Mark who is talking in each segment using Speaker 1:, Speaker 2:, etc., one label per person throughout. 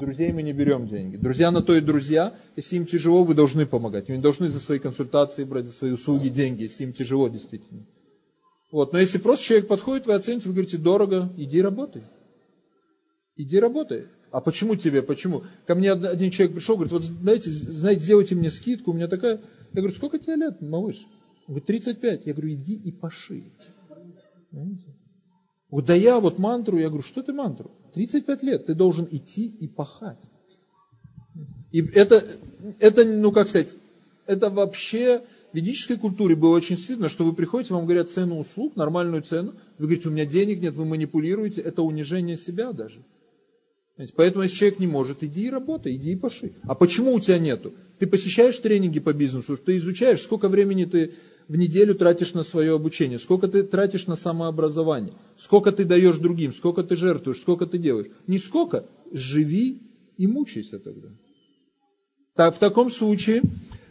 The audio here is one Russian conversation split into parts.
Speaker 1: Друзей мы не берем деньги. Друзья на то и друзья. Если им тяжело, вы должны помогать. Вы должны за свои консультации брать, за свои услуги деньги, если им тяжело действительно. Вот. Но если просто человек подходит, вы оцените, вы говорите, дорого, иди работай. Иди работай. А почему тебе? Почему? Ко мне один человек пришел, говорит, вот знаете, знаете, сделайте мне скидку, у меня такая. Я говорю, сколько тебе лет, малыш? Он говорит, 35. Я говорю, иди и поши. Вот да я вот мантру, я говорю, что ты мантру? 35 лет, ты должен идти и пахать. И это, это, ну как сказать, это вообще в ведической культуре было очень видно, что вы приходите, вам говорят цену услуг, нормальную цену, вы говорите, у меня денег нет, вы манипулируете, это унижение себя даже. Поэтому, если человек не может, иди и работай, иди и поши. А почему у тебя нету? Ты посещаешь тренинги по бизнесу, ты изучаешь, сколько времени ты в неделю тратишь на свое обучение, сколько ты тратишь на самообразование, сколько ты даешь другим, сколько ты жертвуешь, сколько ты делаешь. Не сколько, живи и мучайся тогда. Так, в таком случае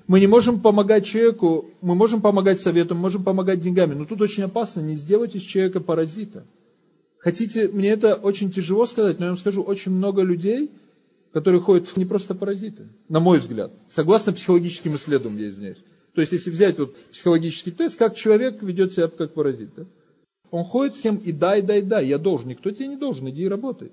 Speaker 1: мы не можем помогать человеку, мы можем помогать советом, можем помогать деньгами, но тут очень опасно не сделать из человека паразита. Хотите, мне это очень тяжело сказать, но я вам скажу, очень много людей, которые ходят не просто паразиты, на мой взгляд, согласно психологическим исследованиям, я извиняюсь. То есть, если взять вот психологический тест, как человек ведет себя как паразит. Да? Он ходит всем и дай, дай, дай, я должен. Никто тебе не должен, иди и работай.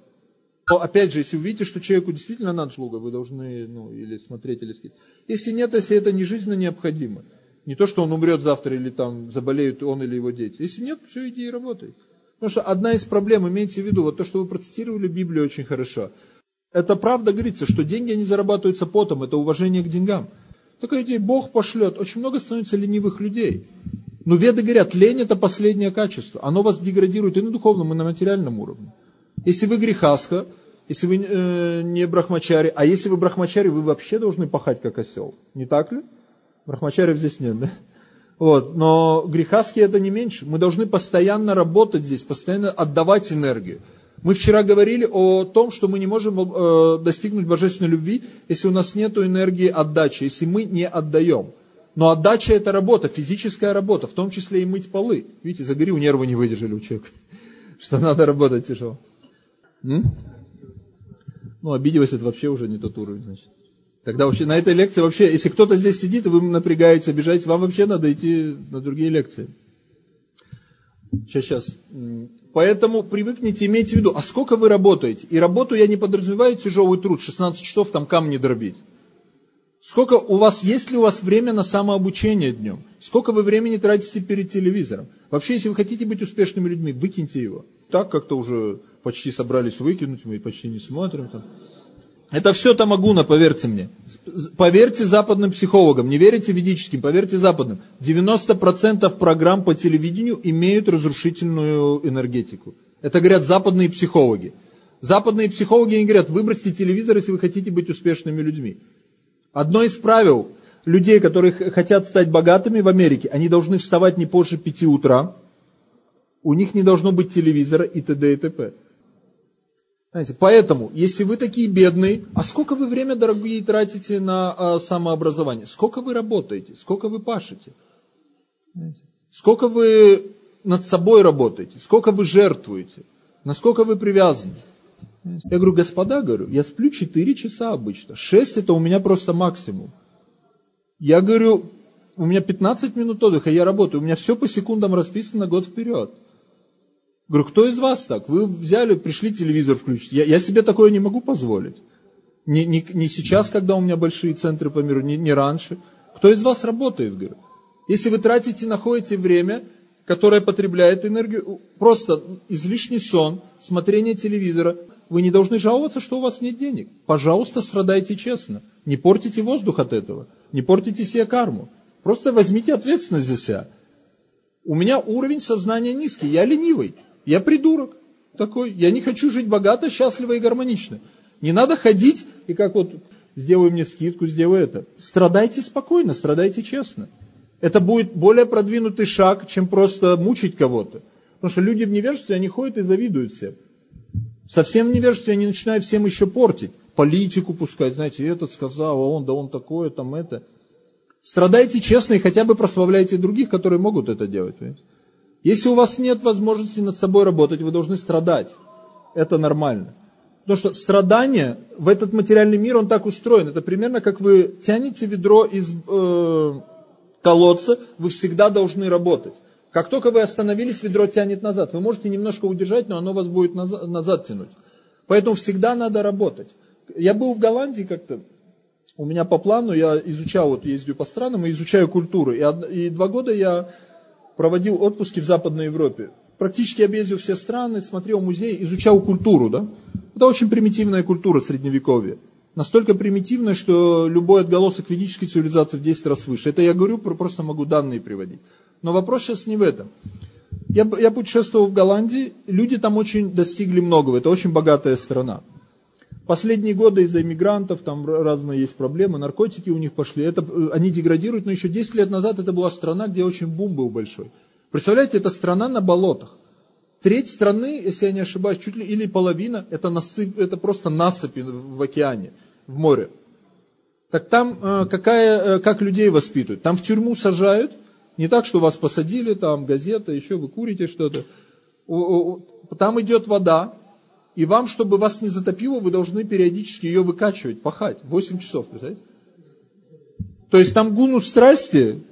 Speaker 1: Но опять же, если вы видите, что человеку действительно надо слуга, вы должны ну, или смотреть, или сказать. Если нет, если это не жизненно необходимо, не то, что он умрет завтра или там заболеют он или его дети. Если нет, все, иди и работай. Потому что одна из проблем, имейте в виду, вот то, что вы процитировали Библию очень хорошо, это правда говорится, что деньги не зарабатываются потом, это уважение к деньгам. Такая идея, Бог пошлет. Очень много становится ленивых людей. Но веды говорят, лень это последнее качество. Оно вас деградирует и на духовном, и на материальном уровне. Если вы грехаска, если вы э, не брахмачари, а если вы брахмачари, вы вообще должны пахать как осел. Не так ли? Брахмачариев здесь нет, да? Вот, но грехаски это не меньше. Мы должны постоянно работать здесь, постоянно отдавать энергию. Мы вчера говорили о том, что мы не можем э, достигнуть божественной любви, если у нас нет энергии отдачи, если мы не отдаем. Но отдача это работа, физическая работа, в том числе и мыть полы. Видите, загорел, нервы не выдержали у человека, что надо работать тяжело. М? Ну, обиделась, это вообще уже не тот уровень, значит. Тогда вообще на этой лекции вообще, если кто-то здесь сидит, и вы напрягаетесь, обижаетесь, вам вообще надо идти на другие лекции. Сейчас, сейчас. Поэтому привыкните, имейте в виду, а сколько вы работаете? И работу я не подразумеваю тяжелый труд, 16 часов там камни дробить. Сколько у вас, есть ли у вас время на самообучение днем? Сколько вы времени тратите перед телевизором? Вообще, если вы хотите быть успешными людьми, выкиньте его. Так как-то уже почти собрались выкинуть, мы почти не смотрим. Там. Это все тамагуна, поверьте мне. Поверьте западным психологам, не верите ведическим, поверьте западным. 90% программ по телевидению имеют разрушительную энергетику. Это говорят западные психологи. Западные психологи говорят, выбросьте телевизор, если вы хотите быть успешными людьми. Одно из правил людей, которые хотят стать богатыми в Америке, они должны вставать не позже 5 утра, у них не должно быть телевизора и т.д. и т.п. Знаете, поэтому, если вы такие бедные, а сколько вы время, дорогие, тратите на а, самообразование? Сколько вы работаете? Сколько вы пашете? Знаете, сколько вы над собой работаете? Сколько вы жертвуете? Насколько вы привязаны? Я говорю, господа, говорю, я сплю 4 часа обычно. 6 это у меня просто максимум. Я говорю, у меня 15 минут отдыха, я работаю, у меня все по секундам расписано год вперед. Говорю, кто из вас так? Вы взяли, пришли телевизор включить. Я, я себе такое не могу позволить. Не, не, не сейчас, когда у меня большие центры по миру, не, не раньше. Кто из вас работает? Говорю. Если вы тратите, находите время, которое потребляет энергию, просто излишний сон, смотрение телевизора, вы не должны жаловаться, что у вас нет денег. Пожалуйста, страдайте честно. Не портите воздух от этого. Не портите себе карму. Просто возьмите ответственность за себя. У меня уровень сознания низкий, я ленивый. Я придурок такой. Я не хочу жить богато, счастливо и гармонично. Не надо ходить и как вот сделай мне скидку, сделай это. Страдайте спокойно, страдайте честно. Это будет более продвинутый шаг, чем просто мучить кого-то. Потому что люди в невежестве, они ходят и завидуют всем. Совсем в невежестве они начинают всем еще портить. Политику пускать, знаете, этот сказал, а он, да он такое, там это. Страдайте честно и хотя бы прославляйте других, которые могут это делать. Понимаете? Если у вас нет возможности над собой работать, вы должны страдать. Это нормально. Потому что страдание в этот материальный мир, он так устроен. Это примерно как вы тянете ведро из э, колодца, вы всегда должны работать. Как только вы остановились, ведро тянет назад. Вы можете немножко удержать, но оно вас будет назад, назад тянуть. Поэтому всегда надо работать. Я был в Голландии как-то, у меня по плану, я изучал, вот ездю по странам и изучаю культуру. И, и два года я проводил отпуски в Западной Европе. Практически объездил все страны, смотрел музеи, изучал культуру. Да? Это очень примитивная культура средневековья. Настолько примитивная, что любой отголосок ведической цивилизации в 10 раз выше. Это я говорю, просто могу данные приводить. Но вопрос сейчас не в этом. Я, я путешествовал в Голландии, люди там очень достигли многого, это очень богатая страна. Последние годы из-за иммигрантов, там разные есть проблемы, наркотики у них пошли, это, э, они деградируют, но еще 10 лет назад это была страна, где очень бум был большой. Представляете, это страна на болотах. Треть страны, если я не ошибаюсь, чуть ли или половина, это, насып, это просто насыпи в океане, в море. Так там э, какая, э, как людей воспитывают? Там в тюрьму сажают, не так, что вас посадили, там газета, еще вы курите что-то. Там идет вода, и вам, чтобы вас не затопило, вы должны периодически ее выкачивать, пахать. 8 часов, представляете? То есть там гуну страсти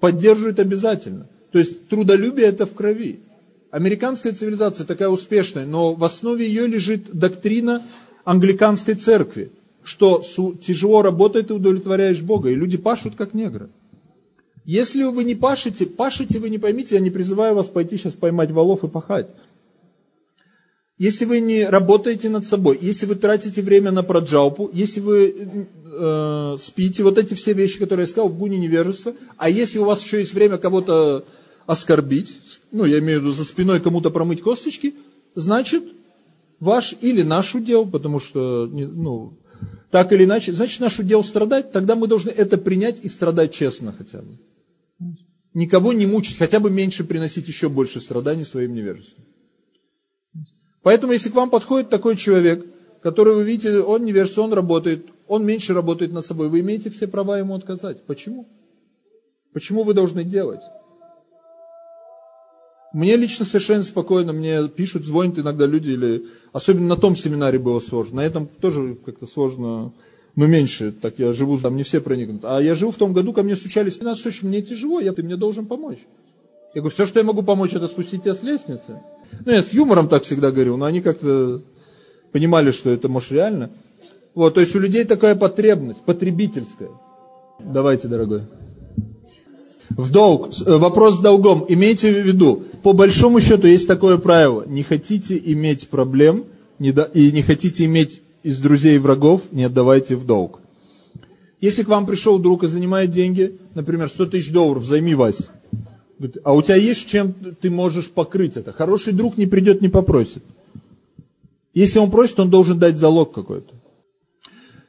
Speaker 1: поддерживают обязательно. То есть трудолюбие это в крови. Американская цивилизация такая успешная, но в основе ее лежит доктрина англиканской церкви, что тяжело работает и удовлетворяешь Бога, и люди пашут как негры. Если вы не пашете, пашете вы не поймите, я не призываю вас пойти сейчас поймать валов и пахать. Если вы не работаете над собой, если вы тратите время на проджалпу, если вы э, спите, вот эти все вещи, которые я сказал, в гуне невежества, а если у вас еще есть время кого-то оскорбить, ну, я имею в виду за спиной кому-то промыть косточки, значит, ваш или наш удел, потому что, ну, так или иначе, значит, наш удел страдать, тогда мы должны это принять и страдать честно хотя бы. Никого не мучить, хотя бы меньше приносить еще больше страданий своим невежеством. Поэтому, если к вам подходит такой человек, который вы видите, он невежество, он работает, он меньше работает над собой, вы имеете все права ему отказать. Почему? Почему вы должны делать? Мне лично совершенно спокойно, мне пишут, звонят иногда люди, или особенно на том семинаре было сложно, на этом тоже как-то сложно но меньше, так я живу, там не все проникнут. А я жил в том году, ко мне стучались, 15 слушай, мне тяжело, я, ты мне должен помочь. Я говорю, все, что я могу помочь, это спустить тебя с лестницы. Ну, я с юмором так всегда говорил, но они как-то понимали, что это может реально. Вот, то есть у людей такая потребность, потребительская. Давайте, дорогой. В долг, э, вопрос с долгом. Имейте в виду, по большому счету есть такое правило. Не хотите иметь проблем и не хотите иметь из друзей и врагов не отдавайте в долг. Если к вам пришел друг и занимает деньги, например, 100 тысяч долларов, займи Вась. А у тебя есть чем ты можешь покрыть это? Хороший друг не придет, не попросит. Если он просит, он должен дать залог какой-то.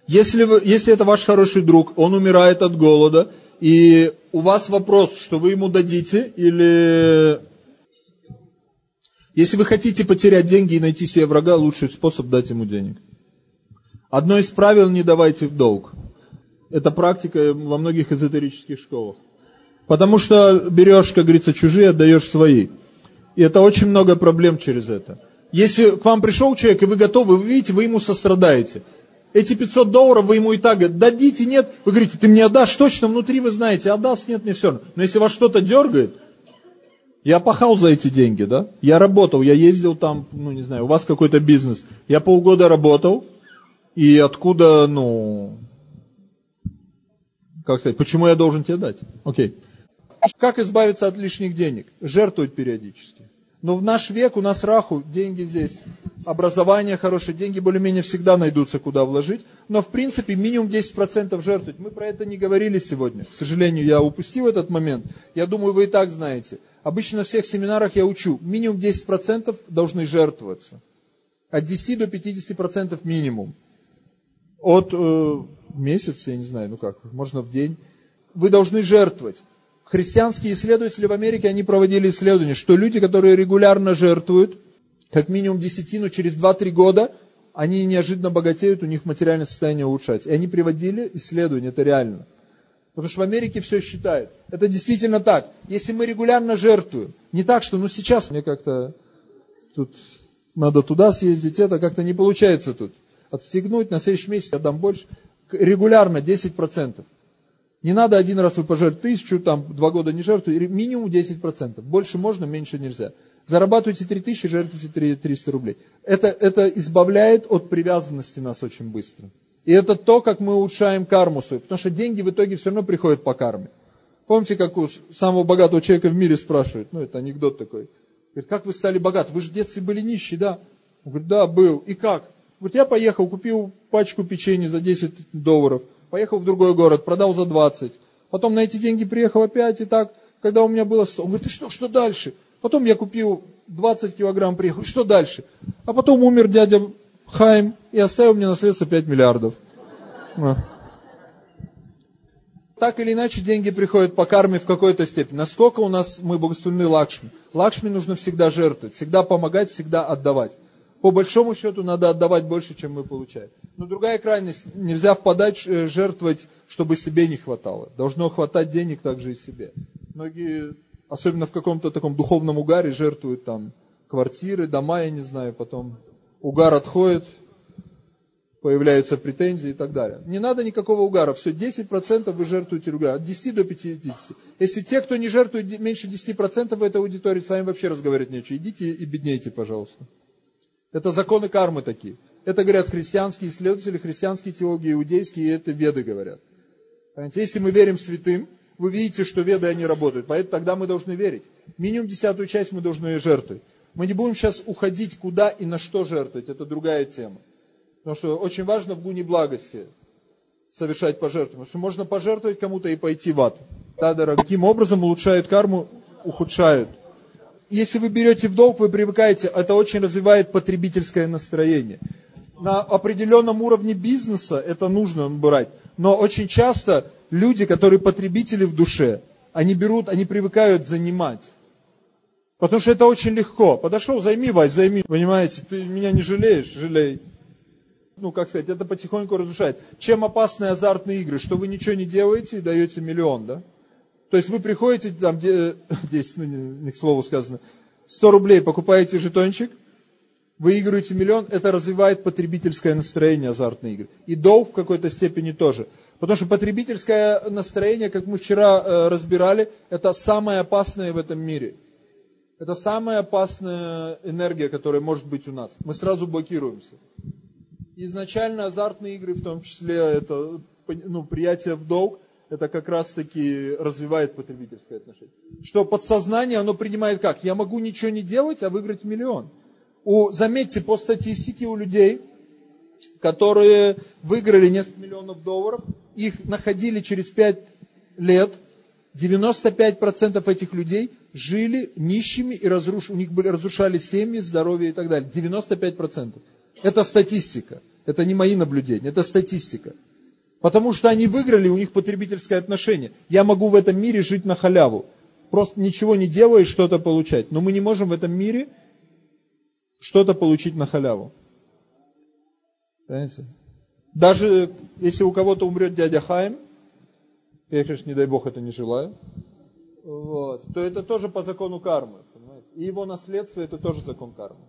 Speaker 1: Если, вы, если это ваш хороший друг, он умирает от голода, и у вас вопрос, что вы ему дадите, или если вы хотите потерять деньги и найти себе врага, лучший способ дать ему денег. Одно из правил не давайте в долг. Это практика во многих эзотерических школах. Потому что берешь, как говорится, чужие, отдаешь свои. И это очень много проблем через это. Если к вам пришел человек, и вы готовы, вы видите, вы ему сострадаете. Эти 500 долларов вы ему и так дадите, нет. Вы говорите, ты мне отдашь, точно внутри вы знаете, отдаст, нет, мне все равно. Но если вас что-то дергает, я пахал за эти деньги, да? Я работал, я ездил там, ну не знаю, у вас какой-то бизнес. Я полгода работал, и откуда, ну, как сказать, почему я должен тебе дать? Окей. Как избавиться от лишних денег? Жертвовать периодически. Но в наш век у нас раху, деньги здесь, образование хорошее, деньги более-менее всегда найдутся, куда вложить. Но в принципе минимум 10% жертвовать. Мы про это не говорили сегодня. К сожалению, я упустил этот момент. Я думаю, вы и так знаете. Обычно на всех семинарах я учу, минимум 10% должны жертвоваться. От 10 до 50% минимум от э, месяца, я не знаю, ну как, можно в день, вы должны жертвовать. Христианские исследователи в Америке, они проводили исследования, что люди, которые регулярно жертвуют, как минимум десятину, через 2-3 года, они неожиданно богатеют, у них материальное состояние улучшается. И они приводили исследования, это реально. Потому что в Америке все считают. Это действительно так. Если мы регулярно жертвуем, не так, что ну сейчас мне как-то тут надо туда съездить, это как-то не получается тут. Отстегнуть, на следующий месяц я дам больше. Регулярно 10%. Не надо один раз вы пожертвовать тысячу, там два года не жертвуете, минимум 10%. Больше можно, меньше нельзя. Зарабатывайте 3000, жертвуйте 300 рублей. Это, это избавляет от привязанности нас очень быстро. И это то, как мы улучшаем карму свою. Потому что деньги в итоге все равно приходят по карме. Помните, как у самого богатого человека в мире спрашивают? Ну, это анекдот такой. Говорит, как вы стали богаты? Вы же в детстве были нищие, да? Он говорит, да, был. И как? Говорит, я поехал, купил пачку печенья за 10 долларов. Поехал в другой город, продал за 20. Потом на эти деньги приехал опять, и так, когда у меня было 100. Он говорит, ты что, что дальше? Потом я купил 20 килограмм, приехал, что дальше? А потом умер дядя Хайм и оставил мне наследство 5 миллиардов. Так или иначе, деньги приходят по карме в какой-то степени. Насколько у нас мы благословены Лакшми? Лакшми нужно всегда жертвовать, всегда помогать, всегда отдавать. По большому счету надо отдавать больше, чем мы получаем. Но другая крайность, нельзя впадать, э, жертвовать, чтобы себе не хватало. Должно хватать денег также и себе. Многие, особенно в каком-то таком духовном угаре, жертвуют там квартиры, дома, я не знаю, потом угар отходит, появляются претензии и так далее. Не надо никакого угара, все, 10% вы жертвуете регулярно, от 10 до 50. Если те, кто не жертвует меньше 10% в этой аудитории, с вами вообще разговаривать нечего, идите и беднейте, пожалуйста. Это законы кармы такие. Это говорят христианские исследователи, христианские теологи, иудейские, и это веды говорят. Понимаете? Если мы верим святым, вы видите, что веды, они работают. Поэтому тогда мы должны верить. Минимум десятую часть мы должны жертвовать. Мы не будем сейчас уходить, куда и на что жертвовать. Это другая тема. Потому что очень важно в гуне благости совершать пожертвования. Потому что можно пожертвовать кому-то и пойти в ад. Да, дорогие. Каким образом улучшают карму, ухудшают. Если вы берете в долг, вы привыкаете, это очень развивает потребительское настроение. На определенном уровне бизнеса это нужно брать. Но очень часто люди, которые потребители в душе, они берут, они привыкают занимать. Потому что это очень легко. Подошел, займи, Вась, займи. Понимаете, ты меня не жалеешь, жалей ну, как сказать, это потихоньку разрушает. Чем опасны азартные игры? Что вы ничего не делаете и даете миллион, да? То есть вы приходите, там, 10, ну, не, не к слову сказано, 100 рублей покупаете жетончик, выигрываете миллион, это развивает потребительское настроение азартные игры. И долг в какой-то степени тоже. Потому что потребительское настроение, как мы вчера э, разбирали, это самое опасное в этом мире. Это самая опасная энергия, которая может быть у нас. Мы сразу блокируемся изначально азартные игры, в том числе это ну, приятие в долг, это как раз таки развивает потребительское отношение. Что подсознание, оно принимает как? Я могу ничего не делать, а выиграть миллион. У, заметьте, по статистике у людей, которые выиграли несколько миллионов долларов, их находили через 5 лет, 95% этих людей жили нищими и разруш... у них были, разрушали семьи, здоровье и так далее. 95%. Это статистика. Это не мои наблюдения, это статистика. Потому что они выиграли, у них потребительское отношение. Я могу в этом мире жить на халяву. Просто ничего не делая, что-то получать. Но мы не можем в этом мире что-то получить на халяву. Понимаете? Даже если у кого-то умрет дядя Хайм, я, конечно, не дай бог это не желаю, вот, то это тоже по закону кармы. Понимаете? И его наследство это тоже закон кармы.